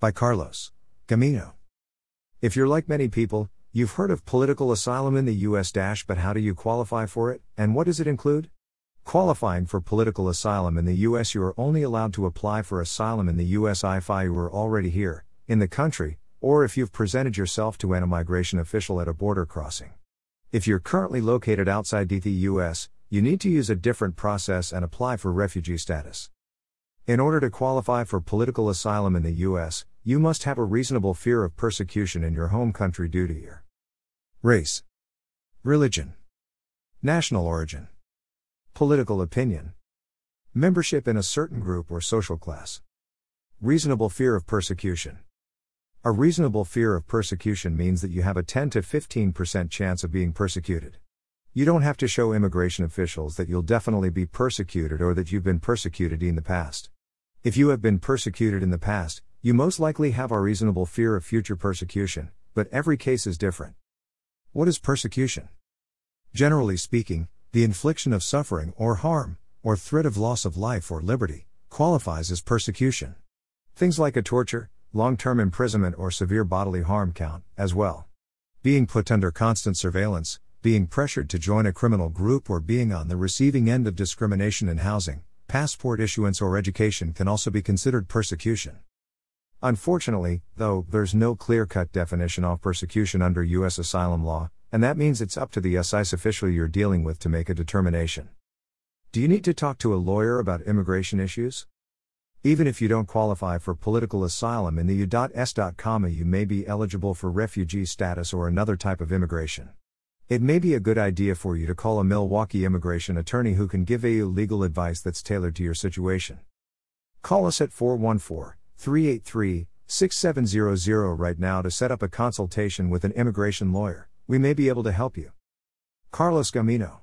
By Carlos Gamino. If you're like many people, you've heard of political asylum in the US but how do you qualify for it, and what does it include? Qualifying for political asylum in the US, you are only allowed to apply for asylum in the US if you are already here, in the country, or if you've presented yourself to an immigration official at a border crossing. If you're currently located outside the US, you need to use a different process and apply for refugee status. In order to qualify for political asylum in the U.S., you must have a reasonable fear of persecution in your home country due to your race, religion, national origin, political opinion, membership in a certain group or social class, reasonable fear of persecution. A reasonable fear of persecution means that you have a 10 to 15% chance of being persecuted. You don't have to show immigration officials that you'll definitely be persecuted or that you've been persecuted in the past. If you have been persecuted in the past, you most likely have a reasonable fear of future persecution, but every case is different. What is persecution? Generally speaking, the infliction of suffering or harm, or threat of loss of life or liberty, qualifies as persecution. Things like a torture, long term imprisonment, or severe bodily harm count, as well. Being put under constant surveillance, being pressured to join a criminal group or being on the receiving end of discrimination in housing, passport issuance, or education can also be considered persecution. Unfortunately, though, there's no clear cut definition of persecution under U.S. asylum law, and that means it's up to the SIS official you're dealing with to make a determination. Do you need to talk to a lawyer about immigration issues? Even if you don't qualify for political asylum in the U.S. you may be eligible for refugee status or another type of immigration. It may be a good idea for you to call a Milwaukee immigration attorney who can give you legal advice that's tailored to your situation. Call us at 414 383 6700 right now to set up a consultation with an immigration lawyer. We may be able to help you. Carlos Gamino